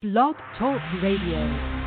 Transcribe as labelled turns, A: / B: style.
A: Blog Talk Radio.